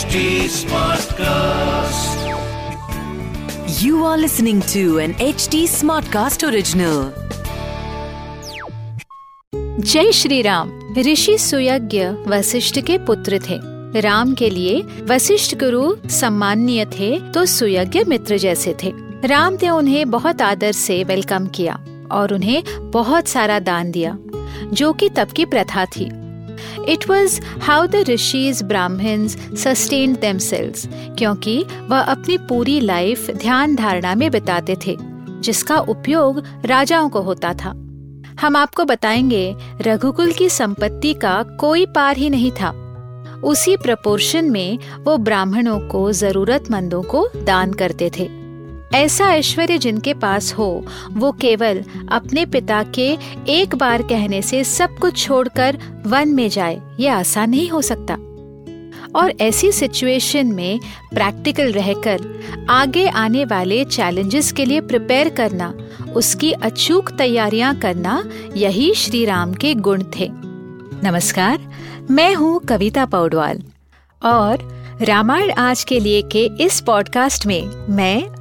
HD Smartcast. You are listening to an HD Smartcast original. जय श्री राम ऋषि सुयज्ञ वशिष्ठ के पुत्र थे राम के लिए वशिष्ठ गुरु सम्माननीय थे तो सुयज्ञ मित्र जैसे थे राम ने उन्हें बहुत आदर से वेलकम किया और उन्हें बहुत सारा दान दिया, जो कि तब की प्रथा थी it was how the rishis Brahmins sustained themselves क्योंकि वह अपनी पूरी लाइफ ध्यान धारणा में बिताते थे, जिसका उपयोग राजाओं को होता था। हम आपको बताएँगे, रघुकुल की संपत्ति का कोई पार ही नहीं था। उसी प्रपोर्शन में वो ब्राह्मणों को, जरूरतमंदों को दान करते थे। ऐसा ऐश्वर्य जिनके पास हो, वो केवल अपने पिता के एक बार कहने से सब कुछ छोड़कर वन में जाए, ये आसान नहीं हो सकता। और ऐसी सिचुएशन में प्रैक्टिकल रहकर आगे आने वाले चैलेंजेस के लिए प्रिपेयर करना, उसकी अचूक तैयारियाँ करना, यही श्री राम के गुण थे। नमस्कार, मैं हूँ कविता पौडवाल। और रामायण आज के लिए के इस पॉडकास्ट में मैं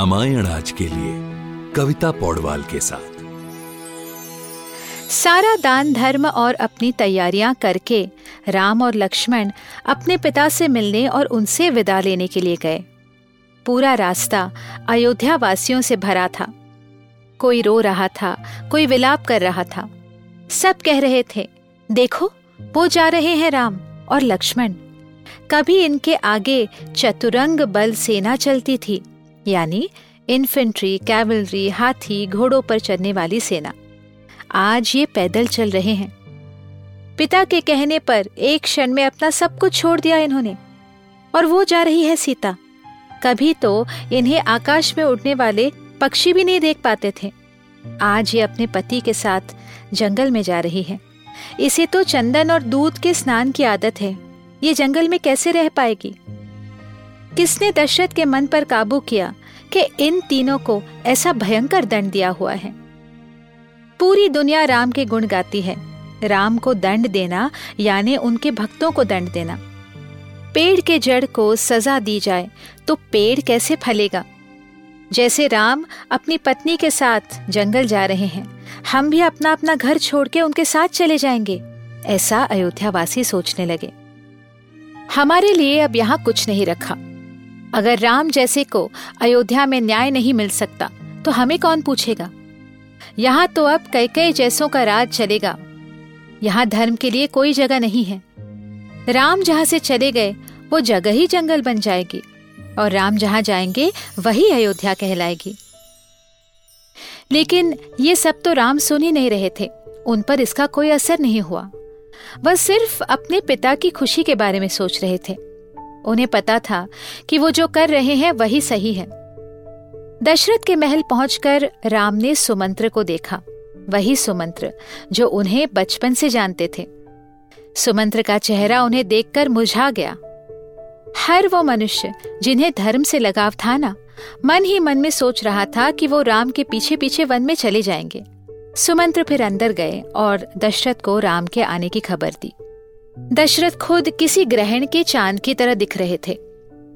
रामायण आज के लिए, कविता पौडवाल के साथ। सारा दान, धर्म और अपनी तैयारियाँ करके राम और लक्ष्मण अपने पिता से मिलने और उनसे विदा लेने के लिए गए। पूरा रास्ता अयोध्या वासियों से भरा था। कोई रो रहा था, कोई विलाप कर रहा था। सब कह रहे थे, देखो, वो जा रहे हैं राम और लक्ष्मण। कभी इनके आगे चतुरंग बल सेना चलती थी यानी इन्फेंट्री, कैवलरी, हाथी, घोड़ों पर चलने वाली सेना। आज ये पैदल चल रहे हैं। पिता के कहने पर एक क्षण में अपना सब कुछ छोड़ दिया इन्होंने। और वो जा रही है सीता। कभी तो इन्हें आकाश में उड़ने वाले पक्षी भी नहीं देख पाते थे। आज ये अपने पति के साथ जंगल में जा रही है। इसे तो चंदन और दूध के स्नान की आदत है। ये जंगल में कैसे रह पाएगी? किसने दशरथ के मन पर काबू किया कि इन तीनों को ऐसा भयंकर दंड दिया हुआ है? पूरी दुनिया राम के गुण गाती है। राम को दंड देना, यानी उनके भक्तों को दंड देना। पेड़ के जड़ को सजा दी जाए तो पेड़ कैसे फलेगा? जैसे राम अपनी पत्नी के साथ जंगल जा रहे हैं, हम भी अपना अपना घर छोड़ के उनके साथ चले जाएँगे, ऐसा अयोध्या वासी सोचने लगे। हमारे लिए अब यहाँ कुछ नहीं रखा। अगर राम जैसे को अयोध्या में न्याय नहीं मिल सकता तो हमें कौन पूछेगा? यहाँ तो अब कई कई जैसों का राज चलेगा। यहाँ धर्म के लिए कोई जगह नहीं है। राम जहाँ से चले गए, वो जगह ही जंगल बन जाएगी, और राम जहाँ जाएँगे, वही अयोध्या कहलाएगी। लेकिन ये सब तो राम सुन ही नहीं रहे थे। उन पर इसका कोई असर नहीं हुआ। वह सिर्फ़ अपने पिता की खुशी के बारे में सोच रहे थे। उन्हें पता था कि वो जो कर रहे हैं वही सही है। दशरथ के महल पहुंचकर राम ने सुमंत्र को देखा। वही सुमंत्र, जो उन्हें बचपन से जानते थे। सुमंत्र का चेहरा उन्हें देखकर मुझा गया। हर वो मनुष्य, जिन्हें धर्म से लगाव था ना, मन ही मन में सोच रहा था कि वो राम के पीछे पीछे वन में चले जाएँगे। सुमंत्र फिर अंदर गए और दशरथ को राम के आने की खबर दी। दशरथ खुद किसी ग्रहण के चाँद की तरह दिख रहे थे।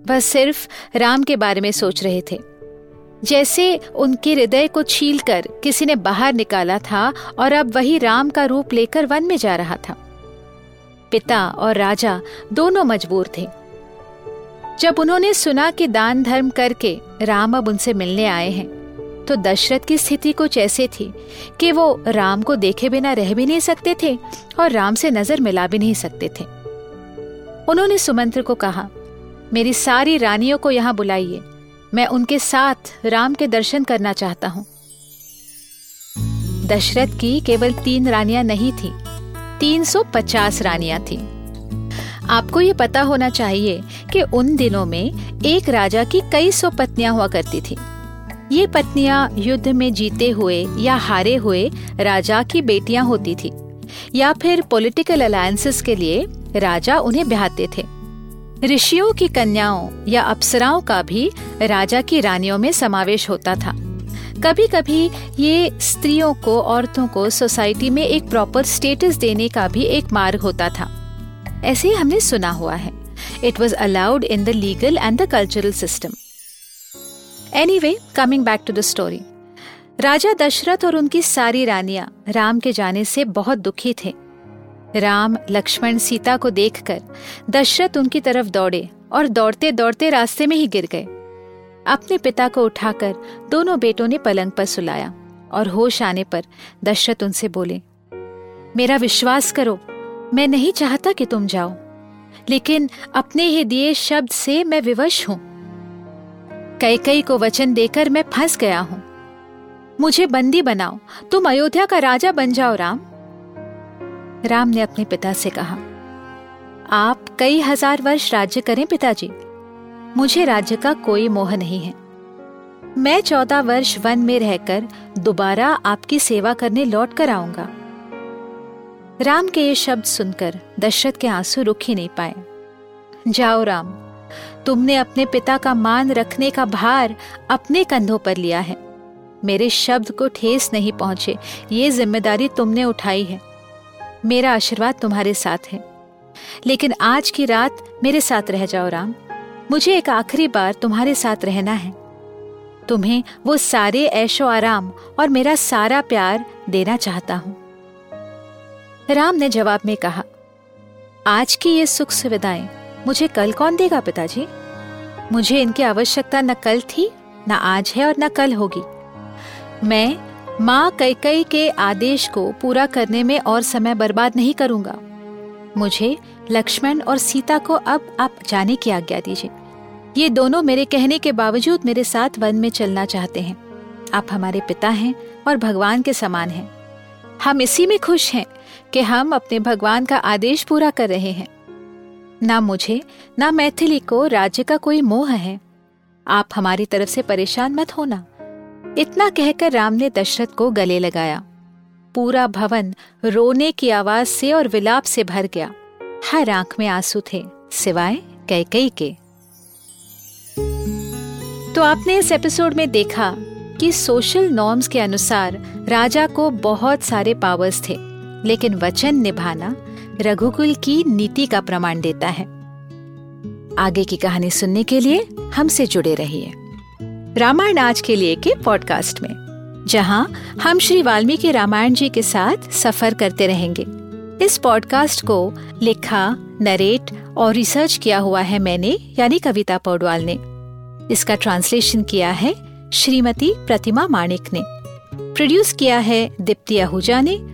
वह सिर्फ़ राम के बारे में सोच रहे थे। जैसे उनके हृदय को छील कर किसी ने बाहर निकाला था और अब वही राम का रूप लेकर वन में जा रहा था। पिता और राजा दोनों मजबूर थे। जब उन्होंने सुना कि दान धर्म करके राम अब उनसे मिलने आए हैं तो दशरथ की स्थिति कुछ ऐसे थी कि वो राम को देखे बिना रह भी नहीं सकते थे और राम से नज़र मिला भी नहीं सकते थे। उन्होंने सुमंत्र को कहा, मेरी सारी रानियों को यहाँ बुलाइए। मैं उनके साथ राम के दर्शन करना चाहता हूँ। दशरथ की केवल तीन रानियाँ नहीं थी 350 रानियाँ थीं। आपको ये पता होना चाहिए कि उन दिनों में एक राजा की कई सौ पत्नियाँ हुआ करती थी। ये पत्नियाँ युद्ध में जीते हुए या हारे हुए राजा की बेटियाँ होती थी, या फिर पॉलिटिकल अलायंसेस के लिए राजा उन्हें ब्याहते थे। ऋषियों की कन्याओं या अप्सराओं का भी राजा की रानियों में समावेश होता था। कभी कभी ये स्त्रियों को, औरतों को सोसाइटी में एक प्रॉपर स्टेटस देने का भी एक मार्ग होता था। ऐसे ही हमने सुना हुआ है। It was allowed in the legal and the cultural system anyway coming back to the story Raja Dasharath और उनकी सारी रानियाँ राम के जाने से बहुत दुखी थे। राम, लक्ष्मण, सीता को देखकर दशरथ उनकी तरफ़ दौड़े और दौड़ते दौड़ते रास्ते में ही गिर गए। अपने पिता को उठाकर दोनों बेटों ने पलंग पर सुलाया और होश आने पर दशरथ उनसे बोले, मेरा विश्वास करो, मैं नहीं चाहता कि तुम जाओ, लेकिन अपने ही दिए शब्द से मैं विवश हूँ। कई कई को वचन देकर मैं फंस गया हूँ। मुझे बंदी बनाओ। तुम अयोध्या का राजा बन जाओ, राम। राम ने अपने पिता से कहा, आप कई हज़ार वर्ष राज्य करें पिताजी। मुझे राज्य का कोई मोह नहीं है। मैं चौदह वर्ष वन में रहकर दोबारा आपकी सेवा करने लौट कर आऊँगा। राम के ये शब्द सुनकर दशरथ के आँसू रुक ही नहीं पाए। जाओ, राम। तुमने अपने पिता का मान रखने का भार अपने कंधों पर लिया है। मेरे शब्द को ठेस नहीं पहुँचे। ये ज़िम्मेदारी तुमने उठाई है। मेरा आशीर्वाद तुम्हारे साथ है। लेकिन आज की रात मेरे साथ रह जाओ राम। मुझे एक आखिरी बार तुम्हारे साथ रहना है। तुम्हें वो सारे ऐशो आराम और मेरा सारा प्यार देना चाहता हूँ। राम ने जवाब में कहा, आज की ये सुख सुविधाएँ मुझे कल कौन देगा पिताजी? मुझे इनकी आवश्यकता न कल थी, न आज है और न कल होगी। मैं माँ कैकई के आदेश को पूरा करने में और समय बर्बाद नहीं करूँगा। मुझे लक्ष्मण और सीता को अब आप जाने की आज्ञा दीजिए। ये दोनों मेरे कहने के बावजूद मेरे साथ वन में चलना चाहते हैं। आप हमारे पिता हैं और भगवान के समान हैं। हम इसी में खुश हैं कि हम अपने भगवान का आदेश पूरा कर रहे हैं। ना मुझे, ना मैथिली को राज्य का कोई मोह है। आप हमारी तरफ़ से परेशान मत होना। इतना कहकर राम ने दशरथ को गले लगाया। पूरा भवन रोने की आवाज़ से और विलाप से भर गया। हर आँख में आँसू थे, सिवाय कैकई के। तो आपने इस एपिसोड में देखा कि सोशल नॉर्म्स के अनुसार राजा को बहुत सारे पावर्स थे, लेकिन वचन निभाना रघुकुल की नीति का प्रमाण देता है। आगे की कहानी सुनने के लिए हमसे जुड़े रहिए। रामायण आज के लिए के पॉडकास्ट में, जहाँ हम श्री वाल्मीकि रामायण जी के साथ सफ़र करते रहेंगे। इस पॉडकास्ट को लिखा, नरेट और रिसर्च किया हुआ है मैंने, यानी कविता पौडवाल ने। इसका ट्रांसलेशन किया है श्रीमती प्रतिमा माणिक ने। प्रोड्यूस किया है दीप्ति आहूजा ने।